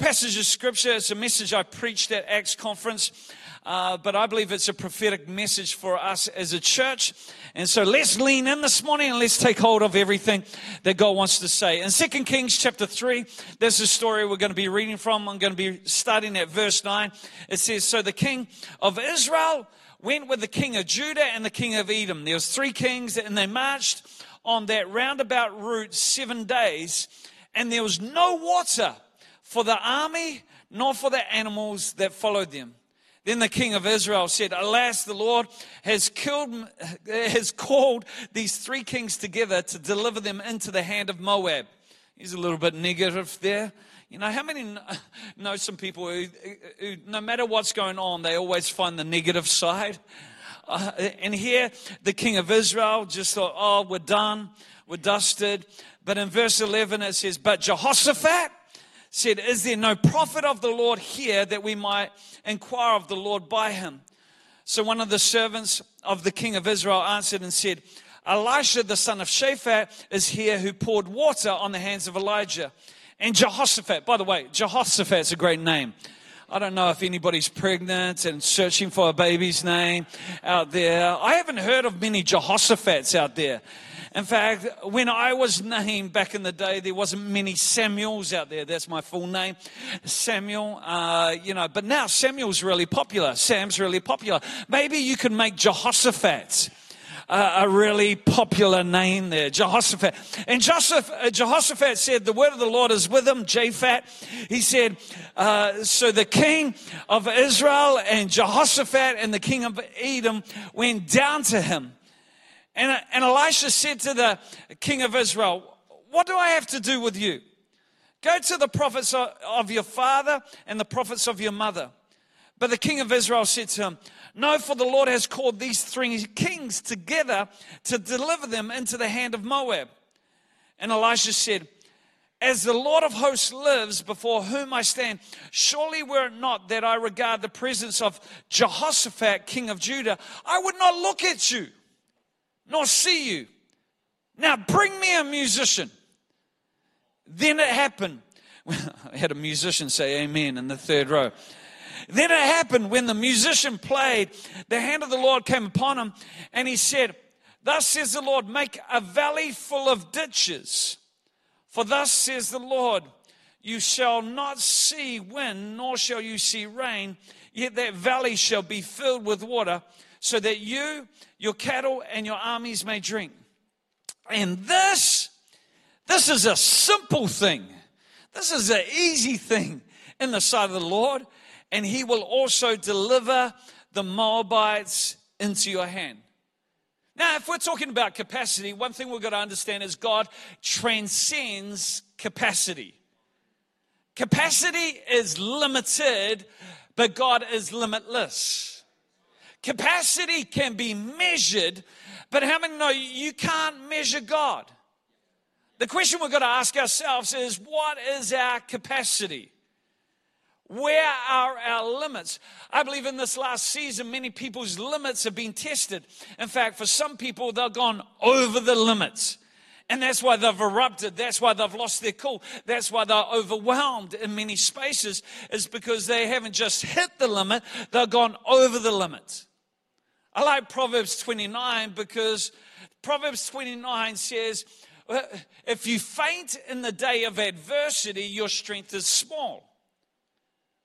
passage of scripture, it's a message I preached at Acts conference, uh, but I believe it's a prophetic message for us as a church. And so let's lean in this morning and let's take hold of everything that God wants to say. In 2 Kings chapter 3, there's a story we're going to be reading from. I'm going to be starting at verse 9. It says, So the king of Israel went with the king of Judah and the king of Edom. There was three kings and they marched on that roundabout route seven days and there was no water for the army nor for the animals that followed them. Then the king of Israel said, Alas, the Lord has killed, has called these three kings together to deliver them into the hand of Moab. He's a little bit negative there. You know, how many know some people who, who no matter what's going on, they always find the negative side? Uh, and here, the king of Israel just thought, oh, we're done, we're dusted. But in verse 11, it says, But Jehoshaphat said, Is there no prophet of the Lord here that we might inquire of the Lord by him? So one of the servants of the king of Israel answered and said, Elisha, the son of Shaphat, is here who poured water on the hands of Elijah. And Jehoshaphat, by the way, Jehoshaphat's a great name. I don't know if anybody's pregnant and searching for a baby's name out there. I haven't heard of many Jehoshaphat's out there. In fact, when I was named back in the day, there wasn't many Samuels out there. That's my full name, Samuel. Uh, you know, but now Samuel's really popular. Sam's really popular. Maybe you could make Jehoshaphat. Uh, a really popular name there, Jehoshaphat. And Joseph, uh, Jehoshaphat said, The word of the Lord is with him, Japhat. He said, uh, So the king of Israel and Jehoshaphat and the king of Edom went down to him. And, uh, and Elisha said to the king of Israel, What do I have to do with you? Go to the prophets of your father and the prophets of your mother. But the king of Israel said to him, No, for the Lord has called these three kings together to deliver them into the hand of Moab. And Elisha said, As the Lord of hosts lives before whom I stand, surely were it not that I regard the presence of Jehoshaphat, king of Judah, I would not look at you nor see you. Now bring me a musician. Then it happened. I had a musician say amen in the third row. Then it happened when the musician played, the hand of the Lord came upon him, and he said, Thus says the Lord, make a valley full of ditches. For thus says the Lord, you shall not see wind, nor shall you see rain, yet that valley shall be filled with water, so that you your cattle and your armies may drink. And this, this is a simple thing. This is an easy thing in the sight of the Lord. And he will also deliver the Moabites into your hand. Now, if we're talking about capacity, one thing we've got to understand is God transcends capacity. Capacity is limited, but God is limitless. Capacity can be measured, but how many know you can't measure God? The question we've got to ask ourselves is what is our capacity? Where are our limits? I believe in this last season, many people's limits have been tested. In fact, for some people, they've gone over the limits. And that's why they've erupted. That's why they've lost their cool. That's why they're overwhelmed in many spaces, is because they haven't just hit the limit, they've gone over the limit. I like Proverbs 29 because Proverbs 29 says, uh, if you faint in the day of adversity, your strength is small.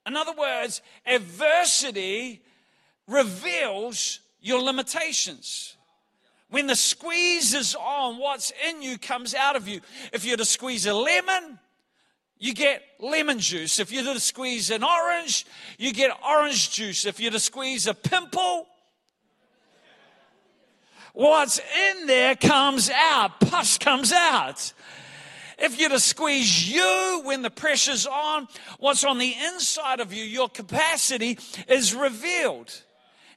In other words, adversity reveals your limitations. When the squeeze is on, what's in you comes out of you. If you're to squeeze a lemon, you get lemon juice. If you're to squeeze an orange, you get orange juice. If you're to squeeze a pimple, What's in there comes out, pus comes out. If you're to squeeze you when the pressure's on, what's on the inside of you, your capacity is revealed.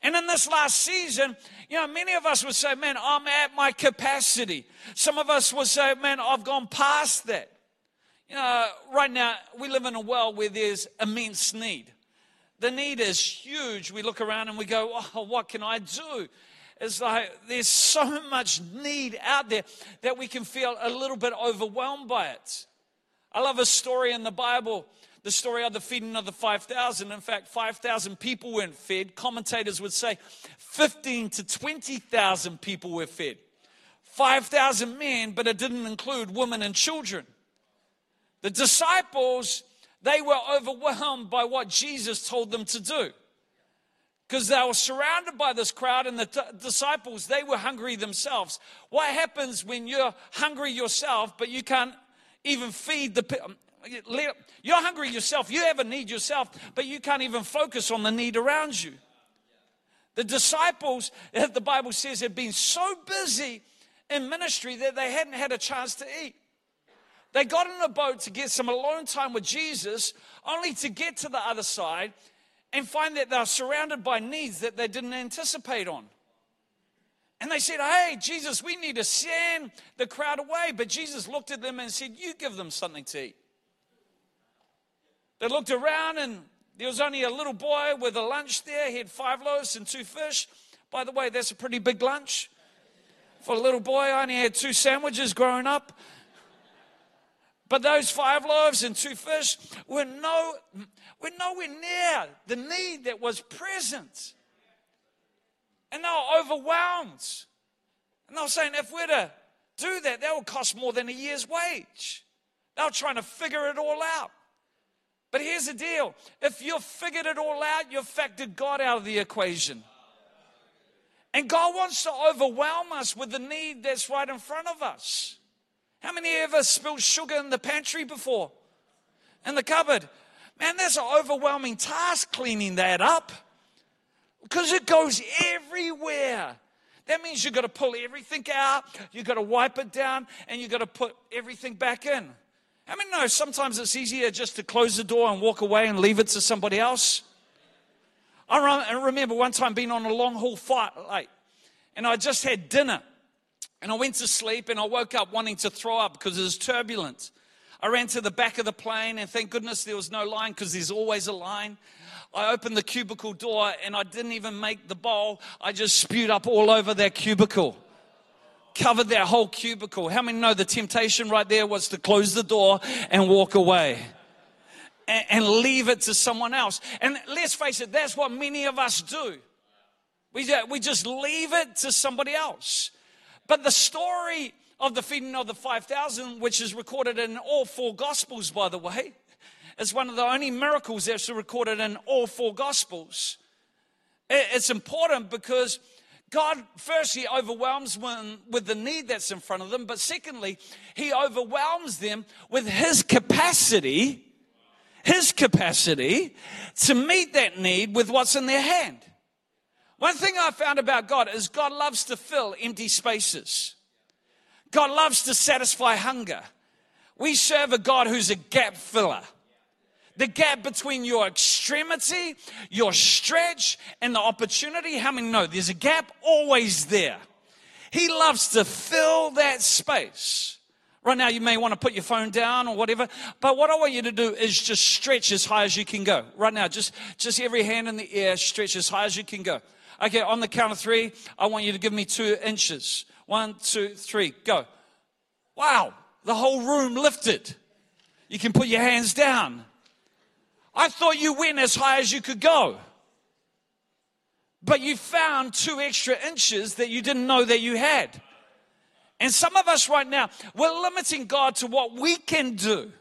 And in this last season, you know, many of us would say, man, I'm at my capacity. Some of us would say, man, I've gone past that. You know, right now, we live in a world where there's immense need. The need is huge. We look around and we go, oh, what can I do? It's like there's so much need out there that we can feel a little bit overwhelmed by it. I love a story in the Bible the story of the feeding of the 5,000. In fact, 5,000 people weren't fed. Commentators would say 15 to 20,000 people were fed. 5,000 men, but it didn't include women and children. The disciples, they were overwhelmed by what Jesus told them to do. Because they were surrounded by this crowd, and the t- disciples, they were hungry themselves. What happens when you're hungry yourself, but you can't even feed the um, you're hungry yourself, you have a need yourself, but you can't even focus on the need around you. The disciples, the Bible says, had been so busy in ministry that they hadn't had a chance to eat. They got in a boat to get some alone time with Jesus, only to get to the other side and find that they're surrounded by needs that they didn't anticipate on. And they said, Hey, Jesus, we need to send the crowd away. But Jesus looked at them and said, You give them something to eat. They looked around and there was only a little boy with a lunch there. He had five loaves and two fish. By the way, that's a pretty big lunch. For a little boy, I only had two sandwiches growing up. But those five loaves and two fish were, no, were nowhere near the need that was present. And they were overwhelmed. And they were saying, if we're to do that, that would cost more than a year's wage. They were trying to figure it all out. But here's the deal if you've figured it all out, you've factored God out of the equation. And God wants to overwhelm us with the need that's right in front of us. How many ever spilled sugar in the pantry before? In the cupboard? Man, that's an overwhelming task cleaning that up because it goes everywhere. That means you've got to pull everything out, you've got to wipe it down, and you've got to put everything back in. How many know sometimes it's easier just to close the door and walk away and leave it to somebody else? I remember one time being on a long haul flight, and I just had dinner. And I went to sleep and I woke up wanting to throw up because it was turbulent. I ran to the back of the plane and thank goodness there was no line because there's always a line. I opened the cubicle door and I didn't even make the bowl. I just spewed up all over that cubicle. Covered that whole cubicle. How many know the temptation right there was to close the door and walk away? And, and leave it to someone else. And let's face it, that's what many of us do. We, we just leave it to somebody else. But the story of the feeding of the 5,000, which is recorded in all four Gospels, by the way, is one of the only miracles that's recorded in all four Gospels. It's important because God, first, He overwhelms them with the need that's in front of them, but secondly, He overwhelms them with His capacity, His capacity to meet that need with what's in their hand. One thing I found about God is God loves to fill empty spaces. God loves to satisfy hunger. We serve a God who's a gap filler. The gap between your extremity, your stretch, and the opportunity. How many know there's a gap always there? He loves to fill that space. Right now, you may want to put your phone down or whatever, but what I want you to do is just stretch as high as you can go. Right now, just, just every hand in the air, stretch as high as you can go. Okay, on the count of three, I want you to give me two inches. One, two, three, go. Wow, the whole room lifted. You can put your hands down. I thought you went as high as you could go. But you found two extra inches that you didn't know that you had. And some of us right now, we're limiting God to what we can do.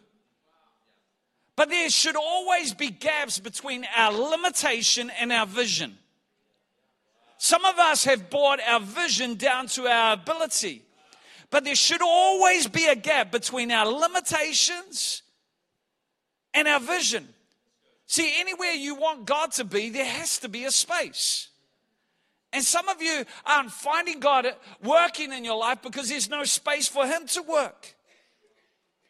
But there should always be gaps between our limitation and our vision. Some of us have brought our vision down to our ability. But there should always be a gap between our limitations and our vision. See, anywhere you want God to be, there has to be a space. And some of you aren't finding God working in your life because there's no space for Him to work.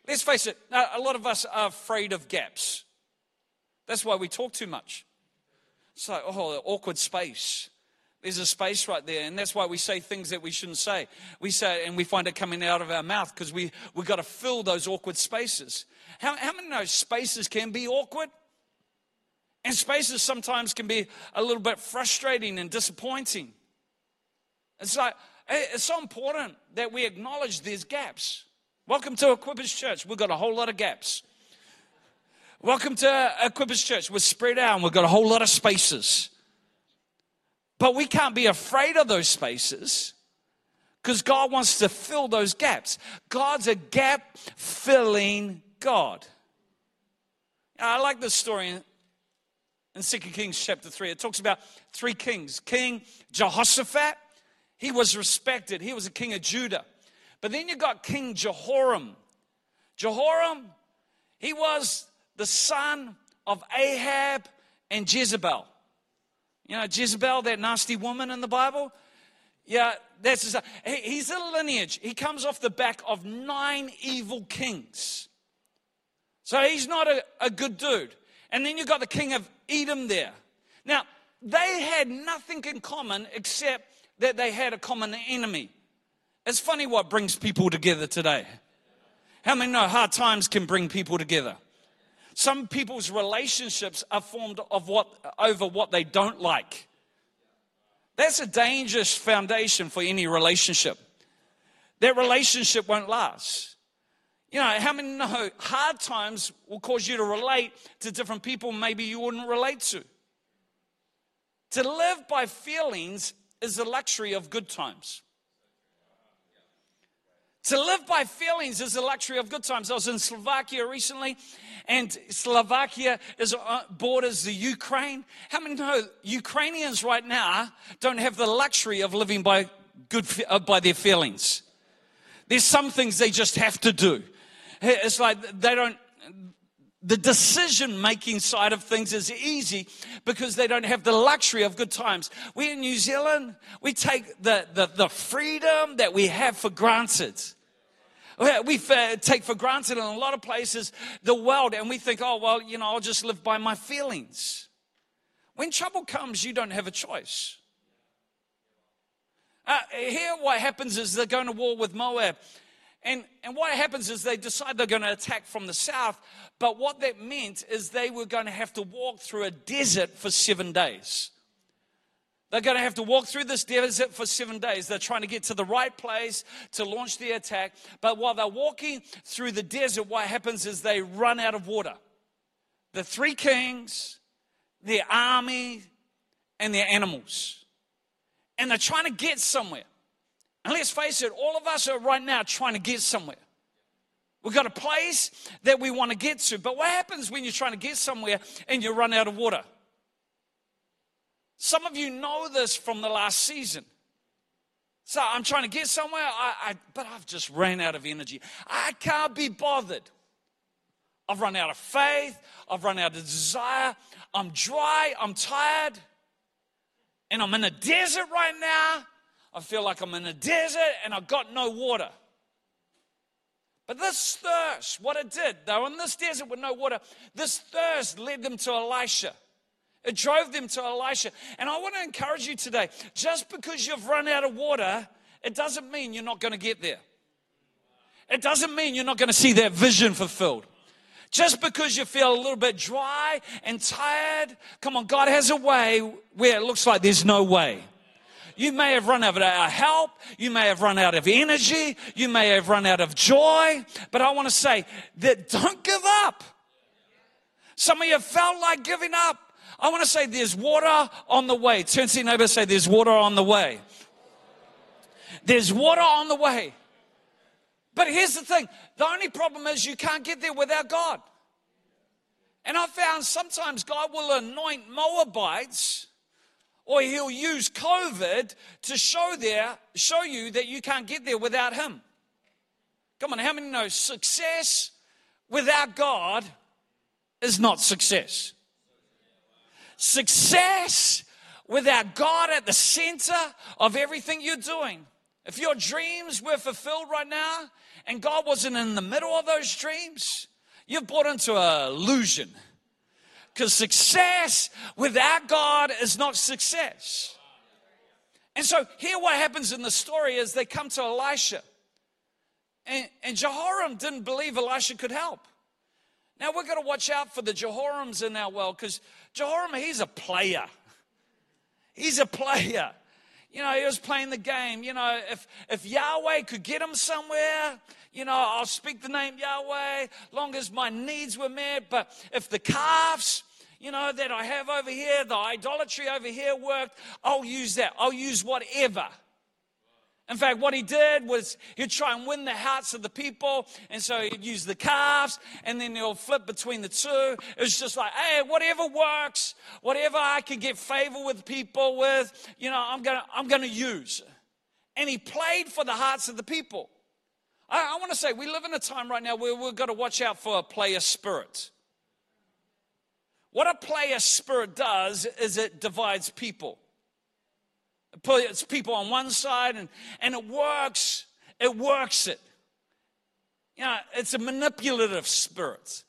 Let's face it, a lot of us are afraid of gaps. That's why we talk too much. So, oh, awkward space. There's a space right there, and that's why we say things that we shouldn't say. We say, it and we find it coming out of our mouth because we we've got to fill those awkward spaces. How, how many those spaces can be awkward? And spaces sometimes can be a little bit frustrating and disappointing. It's like it's so important that we acknowledge these gaps. Welcome to Equippers Church. We've got a whole lot of gaps. Welcome to Equippers Church. We're spread out and we've got a whole lot of spaces. But we can't be afraid of those spaces because God wants to fill those gaps. God's a gap filling God. I like this story in, in 2 Kings chapter 3. It talks about three kings King Jehoshaphat, he was respected, he was a king of Judah. But then you got King Jehoram. Jehoram, he was the son of Ahab and Jezebel. You know, Jezebel, that nasty woman in the Bible. Yeah, that's his, he's a lineage. He comes off the back of nine evil kings. So he's not a, a good dude. And then you've got the king of Edom there. Now, they had nothing in common except that they had a common enemy. It's funny what brings people together today. How many know hard times can bring people together? Some people's relationships are formed of what over what they don't like. That's a dangerous foundation for any relationship. That relationship won't last. You know, how many know hard times will cause you to relate to different people maybe you wouldn't relate to? To live by feelings is the luxury of good times. To live by feelings is the luxury of good times. I was in Slovakia recently, and Slovakia is uh, borders the Ukraine. How many know Ukrainians right now don't have the luxury of living by good uh, by their feelings? There's some things they just have to do. It's like they don't the decision making side of things is easy because they don't have the luxury of good times. We in New Zealand, we take the, the, the freedom that we have for granted we take for granted in a lot of places the world, and we think, oh, well, you know, I'll just live by my feelings. When trouble comes, you don't have a choice. Uh, here, what happens is they're going to war with Moab. And, and what happens is they decide they're going to attack from the south. But what that meant is they were going to have to walk through a desert for seven days. They're going to have to walk through this desert for seven days. They're trying to get to the right place to launch the attack. But while they're walking through the desert, what happens is they run out of water. The three kings, their army, and their animals. And they're trying to get somewhere. And let's face it, all of us are right now trying to get somewhere. We've got a place that we want to get to. But what happens when you're trying to get somewhere and you run out of water? Some of you know this from the last season. So I'm trying to get somewhere, I, I, but I've just ran out of energy. I can't be bothered. I've run out of faith. I've run out of desire. I'm dry. I'm tired. And I'm in a desert right now. I feel like I'm in a desert and I've got no water. But this thirst, what it did, they were in this desert with no water. This thirst led them to Elisha. It drove them to Elisha. And I want to encourage you today just because you've run out of water, it doesn't mean you're not going to get there. It doesn't mean you're not going to see that vision fulfilled. Just because you feel a little bit dry and tired, come on, God has a way where it looks like there's no way. You may have run out of help. You may have run out of energy. You may have run out of joy. But I want to say that don't give up. Some of you felt like giving up. I want to say there's water on the way. Turn to your neighbor say, There's water on the way. There's water on the way. But here's the thing the only problem is you can't get there without God. And I found sometimes God will anoint Moabites or he'll use COVID to show there, show you that you can't get there without him. Come on, how many know success without God is not success? Success without God at the center of everything you're doing. If your dreams were fulfilled right now and God wasn't in the middle of those dreams, you've bought into an illusion. Because success without God is not success. And so here what happens in the story is they come to Elisha. And, and Jehoram didn't believe Elisha could help. Now we're going to watch out for the Jehorams in our world because Jehoram, he's a player. He's a player. You know, he was playing the game. You know, if, if Yahweh could get him somewhere, you know, I'll speak the name Yahweh, long as my needs were met. But if the calves, you know, that I have over here, the idolatry over here worked, I'll use that. I'll use whatever. In fact, what he did was he'd try and win the hearts of the people. And so he'd use the calves and then he'll flip between the two. It was just like, hey, whatever works, whatever I can get favor with people with, you know, I'm going to I'm to use. And he played for the hearts of the people. I, I want to say, we live in a time right now where we've got to watch out for a player spirit. What a player spirit does is it divides people puts people on one side and, and it works. It works it. You know, it's a manipulative spirit.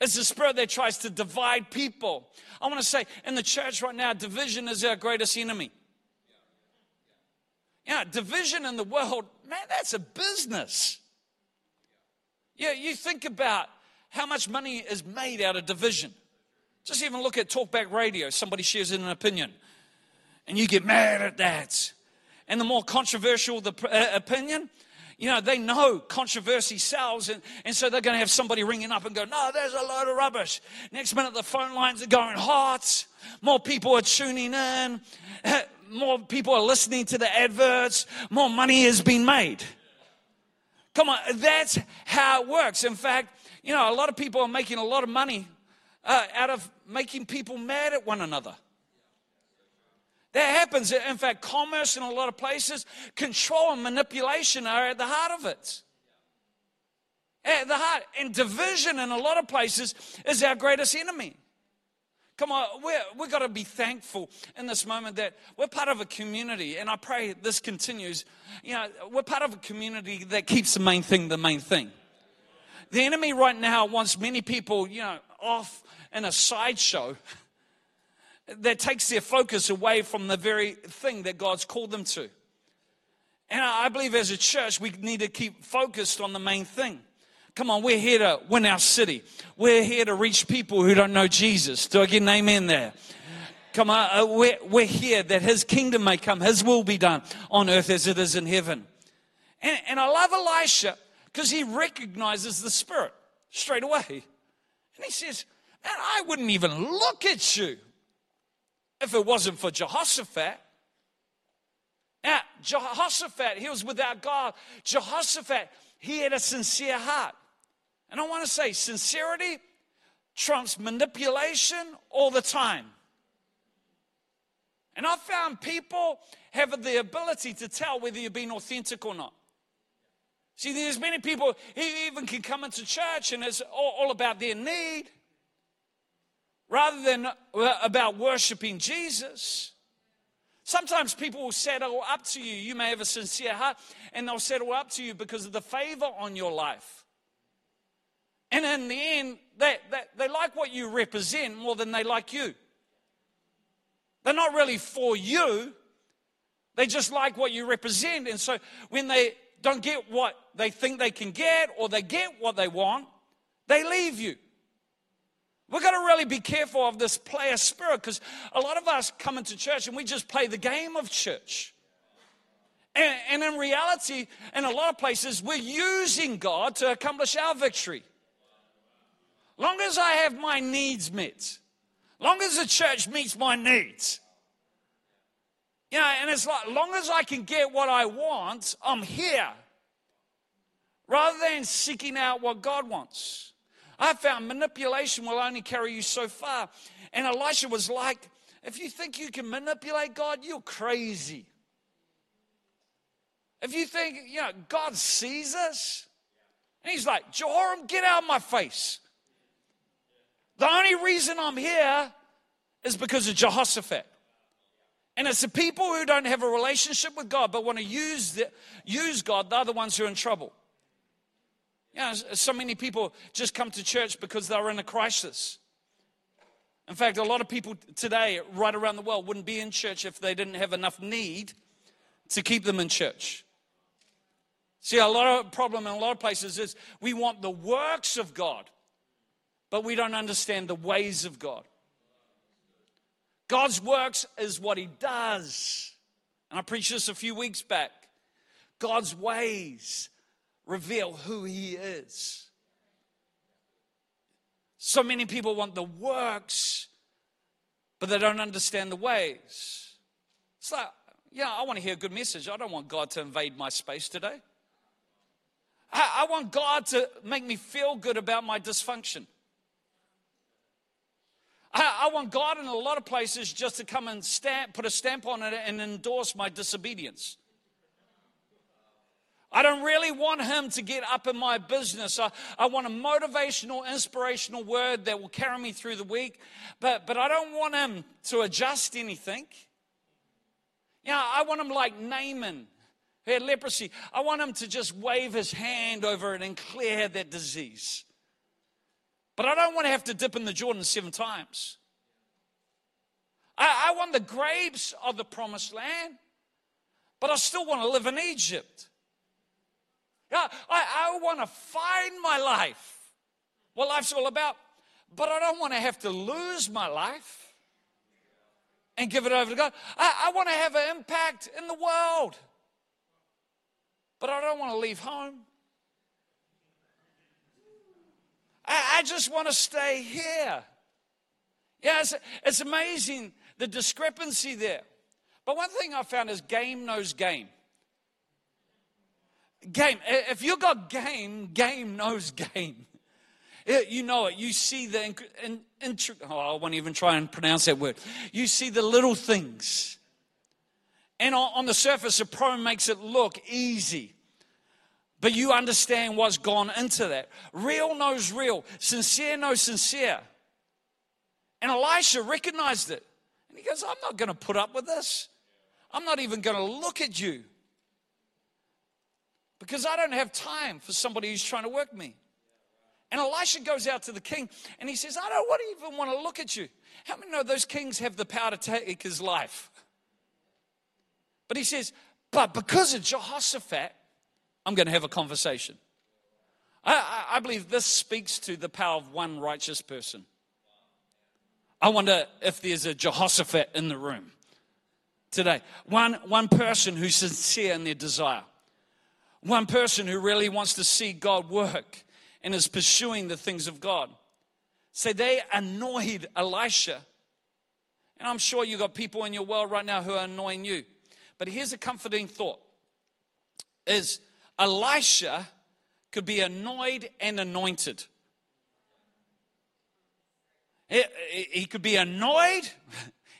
It's a spirit that tries to divide people. I want to say in the church right now, division is our greatest enemy. Yeah, division in the world, man, that's a business. Yeah, you think about how much money is made out of division. Just even look at Talkback Radio. Somebody shares an opinion and you get mad at that. And the more controversial the uh, opinion, you know, they know controversy sells, and, and so they're going to have somebody ringing up and go, No, there's a load of rubbish. Next minute, the phone lines are going hot. More people are tuning in. More people are listening to the adverts. More money has been made. Come on, that's how it works. In fact, you know, a lot of people are making a lot of money uh, out of making people mad at one another. That happens. In fact, commerce in a lot of places, control and manipulation are at the heart of it. At the heart. And division in a lot of places is our greatest enemy. Come on, we're, we've got to be thankful in this moment that we're part of a community, and I pray this continues. You know, we're part of a community that keeps the main thing the main thing. The enemy right now wants many people, you know, off in a sideshow that takes their focus away from the very thing that God's called them to. And I believe as a church, we need to keep focused on the main thing. Come on, we're here to win our city. We're here to reach people who don't know Jesus. Do I get an amen there? Come on, uh, we're, we're here that His kingdom may come, His will be done on earth as it is in heaven. And, and I love Elisha because he recognizes the Spirit straight away. And he says, Man, I wouldn't even look at you if it wasn't for Jehoshaphat. Now, Jehoshaphat, he was without God. Jehoshaphat, he had a sincere heart. And I want to say, sincerity trumps manipulation all the time. And I've found people have the ability to tell whether you're being authentic or not. See, there's many people who even can come into church and it's all about their need rather than uh, about worshiping Jesus. Sometimes people will settle up to you. You may have a sincere heart, and they'll settle up to you because of the favor on your life. And in the end, they, they, they like what you represent more than they like you. They're not really for you, they just like what you represent. And so when they don't get what they think they can get or they get what they want, they leave you. We've got to really be careful of this player spirit because a lot of us come into church and we just play the game of church. And, and, in reality, in a lot of places, we're using God to accomplish our victory. Long as I have my needs met, long as the church meets my needs, you know, and it's like, long as I can get what I want, I'm here. Rather than seeking out what God wants. I found manipulation will only carry you so far. And Elisha was like, if you think you can manipulate God, you're crazy. If you think, you know, God sees us, and he's like, Jehoram, get out of my face. The only reason I'm here is because of Jehoshaphat. And it's the people who don't have a relationship with God but want to use, the, use God, they're the ones who are in trouble. You know, so many people just come to church because they're in a crisis. In fact, a lot of people today, right around the world, wouldn't be in church if they didn't have enough need to keep them in church. See, a lot of problem in a lot of places is we want the works of God, but we don't understand the ways of God. God's works is what He does. And I preached this a few weeks back. God's ways reveal who He is. So many people want the works, but they don't understand the ways. It's like, yeah, I want to hear a good message. I don't want God to invade my space today. I, I want God to make me feel good about my dysfunction. I, I want God in a lot of places just to come and stamp, put a stamp on it and endorse my disobedience. I don't really want him to get up in my business. I, I want a motivational, inspirational word that will carry me through the week, but, but I don't want him to adjust anything. Yeah, I want him like Naaman who had leprosy. I want him to just wave his hand over it and clear that disease. But I don't want to have to dip in the Jordan seven times. I, I want the grapes of the promised land, but I still want to live in Egypt. I, I want to find my life, what life's all about, but I don't want to have to lose my life and give it over to God. I, I want to have an impact in the world, but I don't want to leave home. I, I just want to stay here. Yeah, it's, it's amazing the discrepancy there. But one thing I found is game knows game. Game. If you got game, game knows game. You know it. You see the, in, in, in, oh, I won't even try and pronounce that word. You see the little things. And on, on the surface, a pro makes it look easy. But you understand what's gone into that. Real knows real, sincere knows sincere. And Elisha recognized it. And he goes, I'm not going to put up with this. I'm not even going to look at you. Because I don't have time for somebody who's trying to work me. And Elisha goes out to the king and he says, I don't even want to look at you. How many know those kings have the power to take his life? But he says, But because of Jehoshaphat, I'm going to have a conversation. I, I, believe this speaks to the power of one righteous person. I wonder if there's a Jehoshaphat in the room today. One, one person who's sincere in their desire. One person who really wants to see God work and is pursuing the things of God. So they annoyed Elisha. And I'm sure you've got people in your world right now who are annoying you. But here's a comforting thought is Elisha could be annoyed and anointed. He could be annoyed.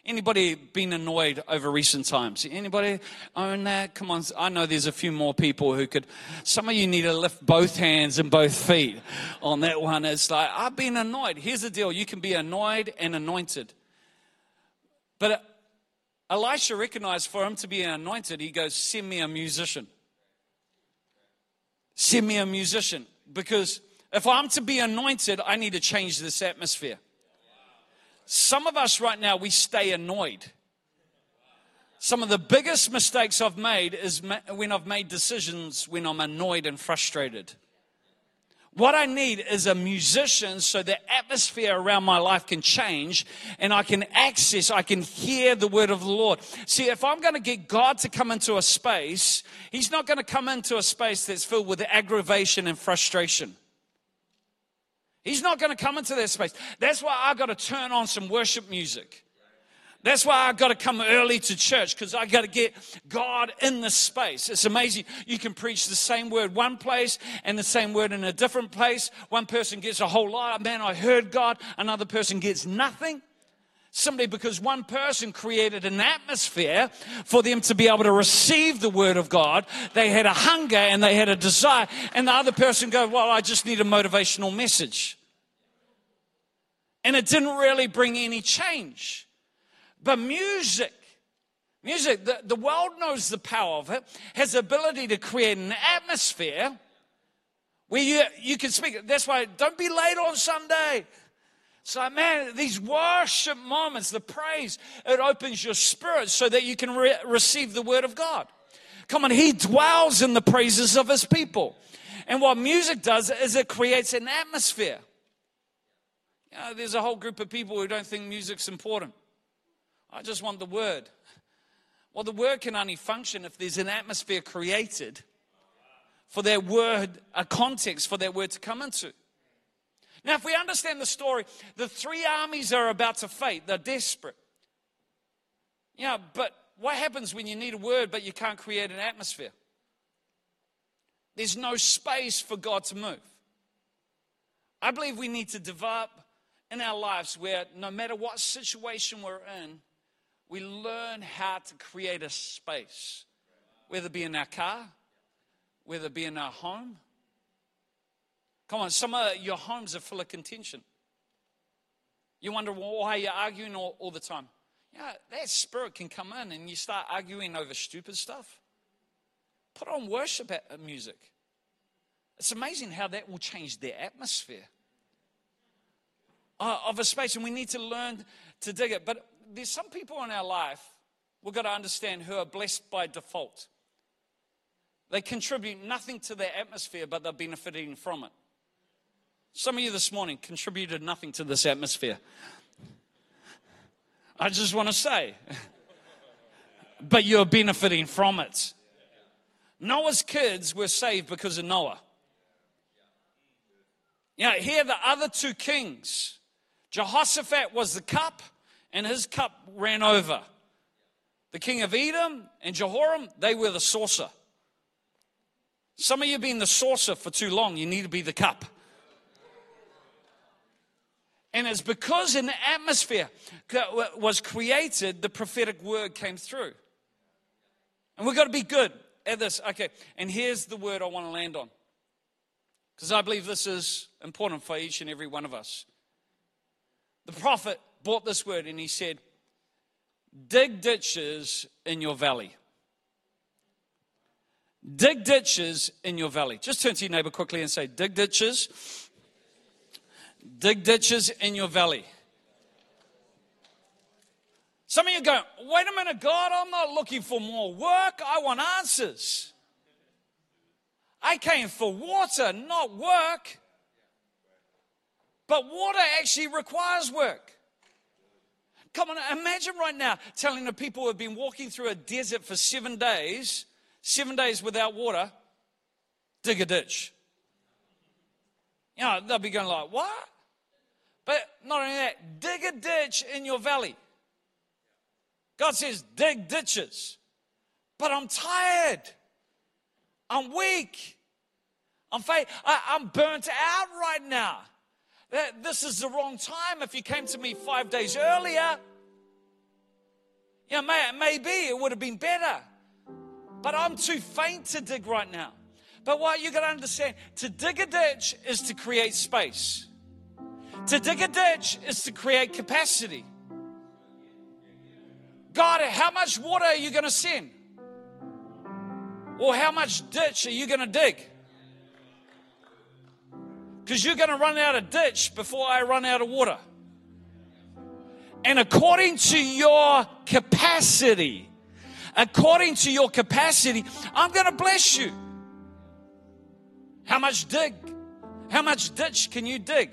Anybody been annoyed over recent times? Anybody own that? Come on, I know there's a few more people who could. Some of you need to lift both hands and both feet on that one. It's like, I've been annoyed. Here's the deal you can be annoyed and anointed. But uh, Elisha recognized for him to be anointed, he goes, Send me a musician. Send me a musician. Because if I'm to be anointed, I need to change this atmosphere. Some of us right now, we stay annoyed. Some of the biggest mistakes I've made is when I've made decisions when I'm annoyed and frustrated. What I need is a musician so the atmosphere around my life can change and I can access, I can hear the word of the Lord. See, if I'm going to get God to come into a space, He's not going to come into a space that's filled with aggravation and frustration. He's not going to come into that space. That's why I got to turn on some worship music. That's why I got to come early to church because I got to get God in the space. It's amazing. You can preach the same word one place and the same word in a different place. One person gets a whole lot. Man, I heard God. Another person gets nothing. Simply because one person created an atmosphere for them to be able to receive the word of God. They had a hunger and they had a desire. And the other person go, well, I just need a motivational message. And it didn't really bring any change. But music, music, the, the world knows the power of it, has the ability to create an atmosphere where you, you can speak. That's why don't be late on Sunday. So, man, these worship moments, the praise, it opens your spirit so that you can re- receive the word of God. Come on, He dwells in the praises of His people. And what music does is it creates an atmosphere. You know, there's a whole group of people who don't think music's important. I just want the word. Well, the word can only function if there's an atmosphere created for that word, a context for that word to come into. Now, if we understand the story, the three armies are about to fight, they're desperate. Yeah, but what happens when you need a word but you can't create an atmosphere? There's no space for God to move. I believe we need to develop in our lives where no matter what situation we're in, we learn how to create a space, whether it be in our car, whether it be in our home. Come on, some of your homes are full of contention. You wonder why you're arguing all, all the time. Yeah, that spirit can come in and you start arguing over stupid stuff. Put on worship music. It's amazing how that will change the atmosphere uh, of a space, and we need to learn to dig it. But there's some people in our life we've got to understand who are blessed by default. They contribute nothing to their atmosphere, but they're benefiting from it. Some of you this morning contributed nothing to this atmosphere. I just want to say, but you're benefiting from it. Noah's kids were saved because of Noah. You know, here the other two kings. Jehoshaphat was the cup, and his cup ran over. The king of Edom and Jehoram, they were the saucer. Some of you have been the saucer for too long. You need to be the cup. And it's because an atmosphere was created, the prophetic word came through. And we've got to be good at this. Okay, and here's the word I want to land on. Because I believe this is important for each and every one of us. The prophet brought this word and he said, Dig ditches in your valley. Dig ditches in your valley. Just turn to your neighbor quickly and say, Dig ditches. Dig ditches in your valley. Some of you go, wait a minute, God, I'm not looking for more work. I want answers. I came for water, not work. But water actually requires work. Come on, imagine right now telling the people who have been walking through a desert for seven days, seven days without water, dig a ditch. You know, they'll be going like, what? But not only that, dig a ditch in your valley. God says, dig ditches. But I'm tired. I'm weak. I'm fa- I, am burnt out right now. This is the wrong time. If you came to me five days earlier, yeah, may, maybe it would have been better. But I'm too faint to dig right now. But what you got to understand to dig a ditch is to create space, to dig a ditch is to create capacity. God, how much water are you going to send? Or how much ditch are you going to dig? Because you're going to run out of ditch before I run out of water. And according to your capacity, according to your capacity, I'm going to bless you. How much dig? How much ditch can you dig?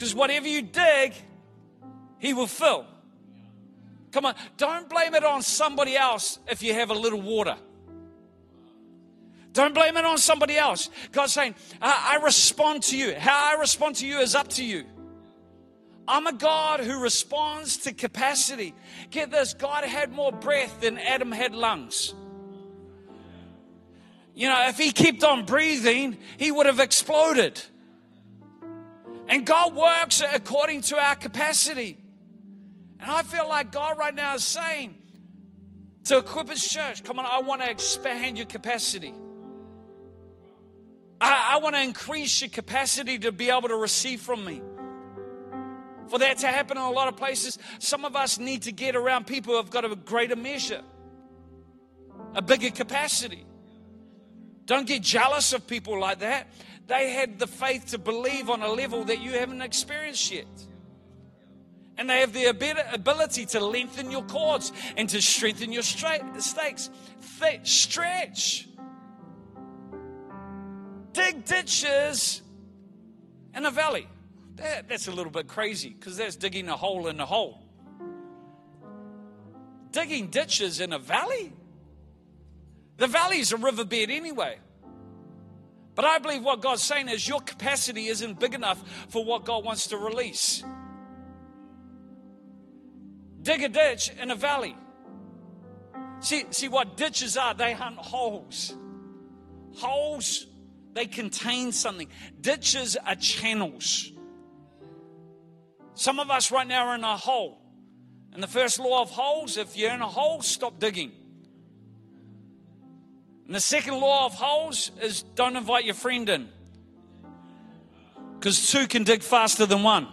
Because whatever you dig, He will fill. Come on, don't blame it on somebody else if you have a little water. Don't blame it on somebody else. God's saying, I, I respond to you. How I respond to you is up to you. I'm a God who responds to capacity. Get this God had more breath than Adam had lungs. You know, if he kept on breathing, he would have exploded. And God works according to our capacity. And I feel like God right now is saying to Equippers Church, come on, I want to expand your capacity. I, I want to increase your capacity to be able to receive from me. For that to happen in a lot of places, some of us need to get around people who have got a greater measure, a bigger capacity. Don't get jealous of people like that. They had the faith to believe on a level that you haven't experienced yet. And they have the ability to lengthen your cords and to strengthen your stakes. Stretch dig ditches in a valley. That, that's a little bit crazy because that's digging a hole in a hole. digging ditches in a valley? The valley's a riverbed anyway. But I believe what God's saying is your capacity isn't big enough for what God wants to release. Dig a ditch in a valley. See, see what ditches are? They hunt holes. Holes, they contain something. Ditches are channels. Some of us right now are in a hole. And the first law of holes if you're in a hole, stop digging. And the second law of holes is don't invite your friend in. Because two can dig faster than one.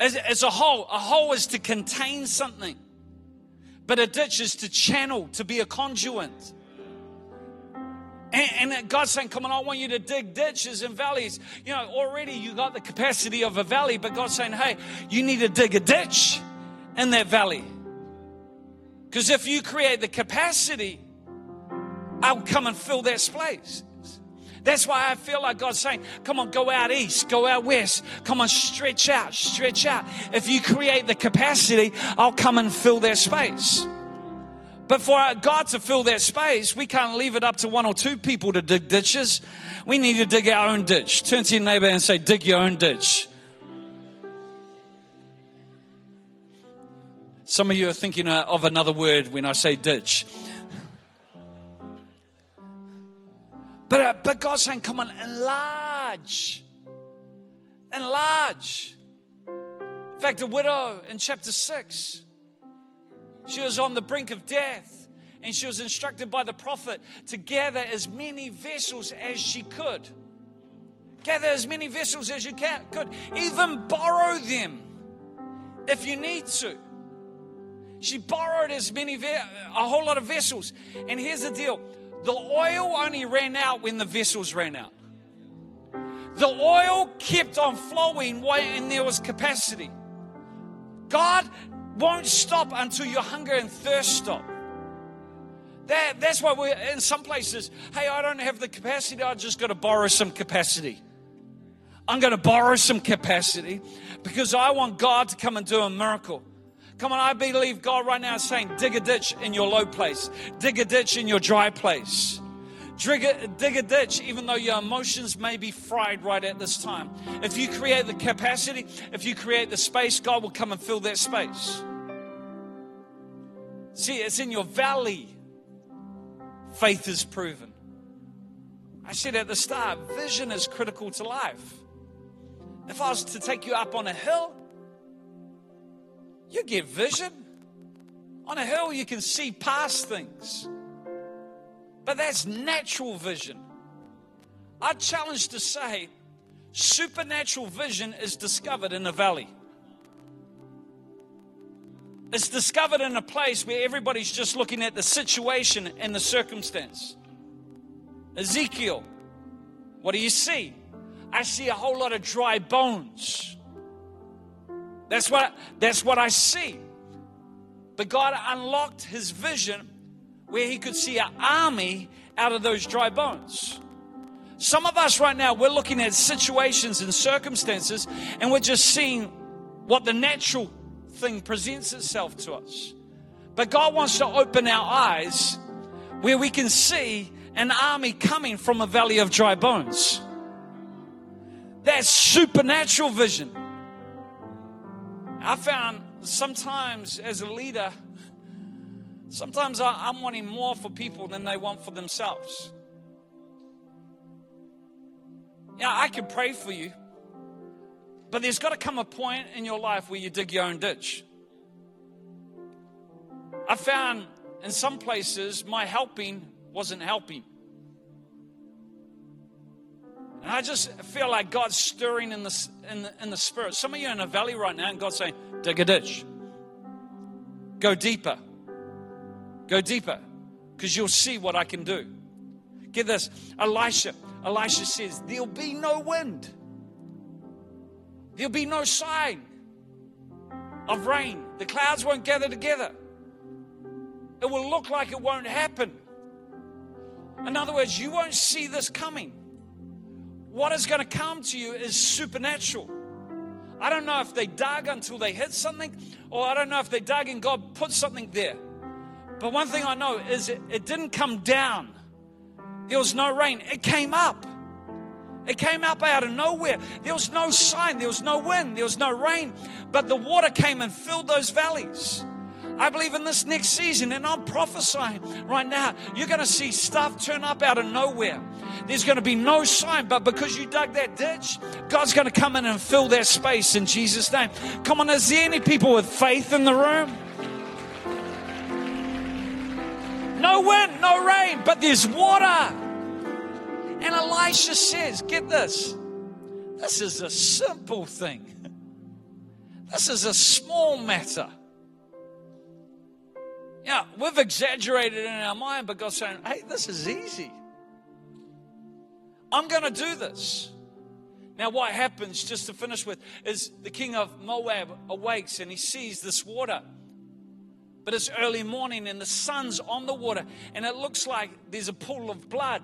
As, a hole, a hole is to contain something, but a ditch is to channel, to be a conduit. And, and, God's saying, Come on, I want you to dig ditches and valleys. You know, already you got the capacity of a valley, but God's saying, Hey, you need to dig a ditch in that valley. Because if you create the capacity, I'll come and fill that space. That's why I feel like God's saying, come on, go out east, go out west. Come on, stretch out, stretch out. If you create the capacity, I'll come and fill that space. But for God to fill that space, we can't leave it up to one or two people to dig ditches. We need to dig our own ditch. Turn to your neighbor and say, dig your own ditch. Some of you are thinking uh, of another word when I say ditch. But, uh, but God's saying, come on, enlarge. Enlarge. In fact, a widow in chapter 6, she was on the brink of death and she was instructed by the prophet to gather as many vessels as she could. Gather as many vessels as you can, could. Even borrow them if you need to. She borrowed as many, a whole lot of vessels. And here's the deal the oil only ran out when the vessels ran out. The oil kept on flowing when there was capacity. God won't stop until your hunger and thirst stop. That, that's why we're in some places, hey, I don't have the capacity, I just got to borrow some capacity. I'm going to borrow some capacity because I want God to come and do a miracle. Come on, I believe God right now is saying, dig a ditch in your low place, dig a ditch in your dry place. Dig a, dig a ditch, even though your emotions may be fried right at this time. If you create the capacity, if you create the space, God will come and fill that space. See, it's in your valley. Faith is proven. I said at the start, vision is critical to life. If I was to take you up on a hill, you get vision. On a hill, you can see past things. But that's natural vision. I challenge to say supernatural vision is discovered in a valley. It's discovered in a place where everybody's just looking at the situation and the circumstance. Ezekiel, what do you see? I see a whole lot of dry bones. That's what, that's what I see. But God unlocked his vision where he could see an army out of those dry bones. Some of us right now, we're looking at situations and circumstances and we're just seeing what the natural thing presents itself to us. But God wants to open our eyes where we can see an army coming from a valley of dry bones. That's supernatural vision. I found sometimes as a leader, sometimes I'm wanting more for people than they want for themselves. Yeah, I can pray for you, but there's got to come a point in your life where you dig your own ditch. I found in some places my helping wasn't helping. And I just feel like God's stirring in the, in the, in the spirit. Some of you are in a valley right now, and God's saying, dig a ditch. Go deeper. Go deeper, because you'll see what I can do. Get this Elisha. Elisha says, There'll be no wind, there'll be no sign of rain. The clouds won't gather together. It will look like it won't happen. In other words, you won't see this coming what is going to come to you is supernatural. I don't know if they dug until they hit something, or I don't know if they dug and God put something there. But one thing I know is it, it didn't come down. There was no rain. It came up. It came up out of nowhere. There was no sign. There was no wind. There was no rain. But the water came and filled those valleys. I believe in this next season, and I'm prophesying right now, you're going to see stuff turn up out of nowhere. There's going to be no sign, but because you dug that ditch, God's going to come in and fill that space in Jesus' name. Come on, is there any people with faith in the room? No wind, no rain, but there's water. And Elisha says, Get this. This is a simple thing. This is a small matter. Yeah, we've exaggerated in our mind, but God's saying, hey, this is easy. I'm going to do this. Now, what happens, just to finish with, is the king of Moab awakes and he sees this water. But it's early morning and the sun's on the water, and it looks like there's a pool of blood.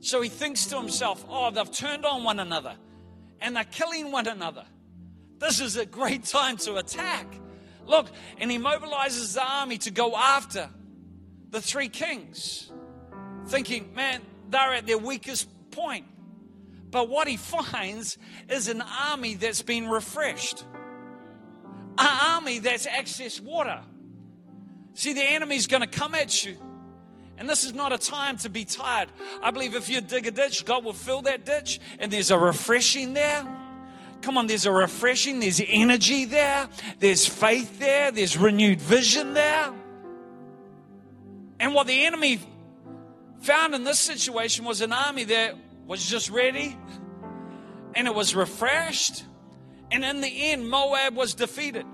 So he thinks to himself, oh, they've turned on one another and they're killing one another. This is a great time to attack. Look, and he mobilizes the army to go after the three kings, thinking, man, they're at their weakest point. But what he finds is an army that's been refreshed, an army that's accessed water. See, the enemy's going to come at you. And this is not a time to be tired. I believe if you dig a ditch, God will fill that ditch, and there's a refreshing there. Come on, there's a refreshing, there's energy there, there's faith there, there's renewed vision there. And what the enemy found in this situation was an army that was just ready and it was refreshed. And in the end, Moab was defeated.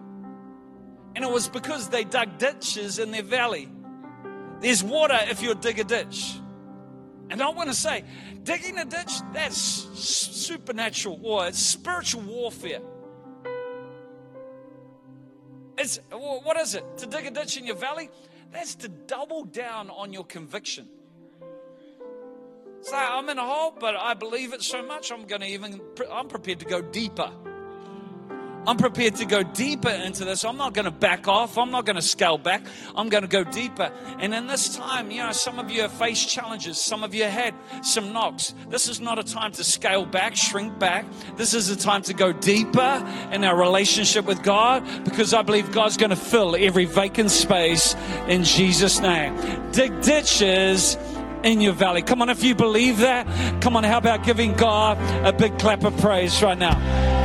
And it was because they dug ditches in their valley. There's water if you dig a ditch. And I want to say, digging a ditch, that's supernatural war, it's spiritual warfare. It's what is it? To dig a ditch in your valley? That's to double down on your conviction. Say, I'm in a hole, but I believe it so much, I'm going to even, I'm prepared to go deeper. I'm prepared to go deeper into this. I'm not going to back off. I'm not going to scale back. I'm going to go deeper. And in this time, you know, some of you have faced challenges. Some of you had some knocks. This is not a time to scale back, shrink back. This is a time to go deeper in our relationship with God because I believe God's going to fill every vacant space in Jesus' name. Dig ditches in your valley. Come on, if you believe that, come on, how about giving God a big clap of praise right now?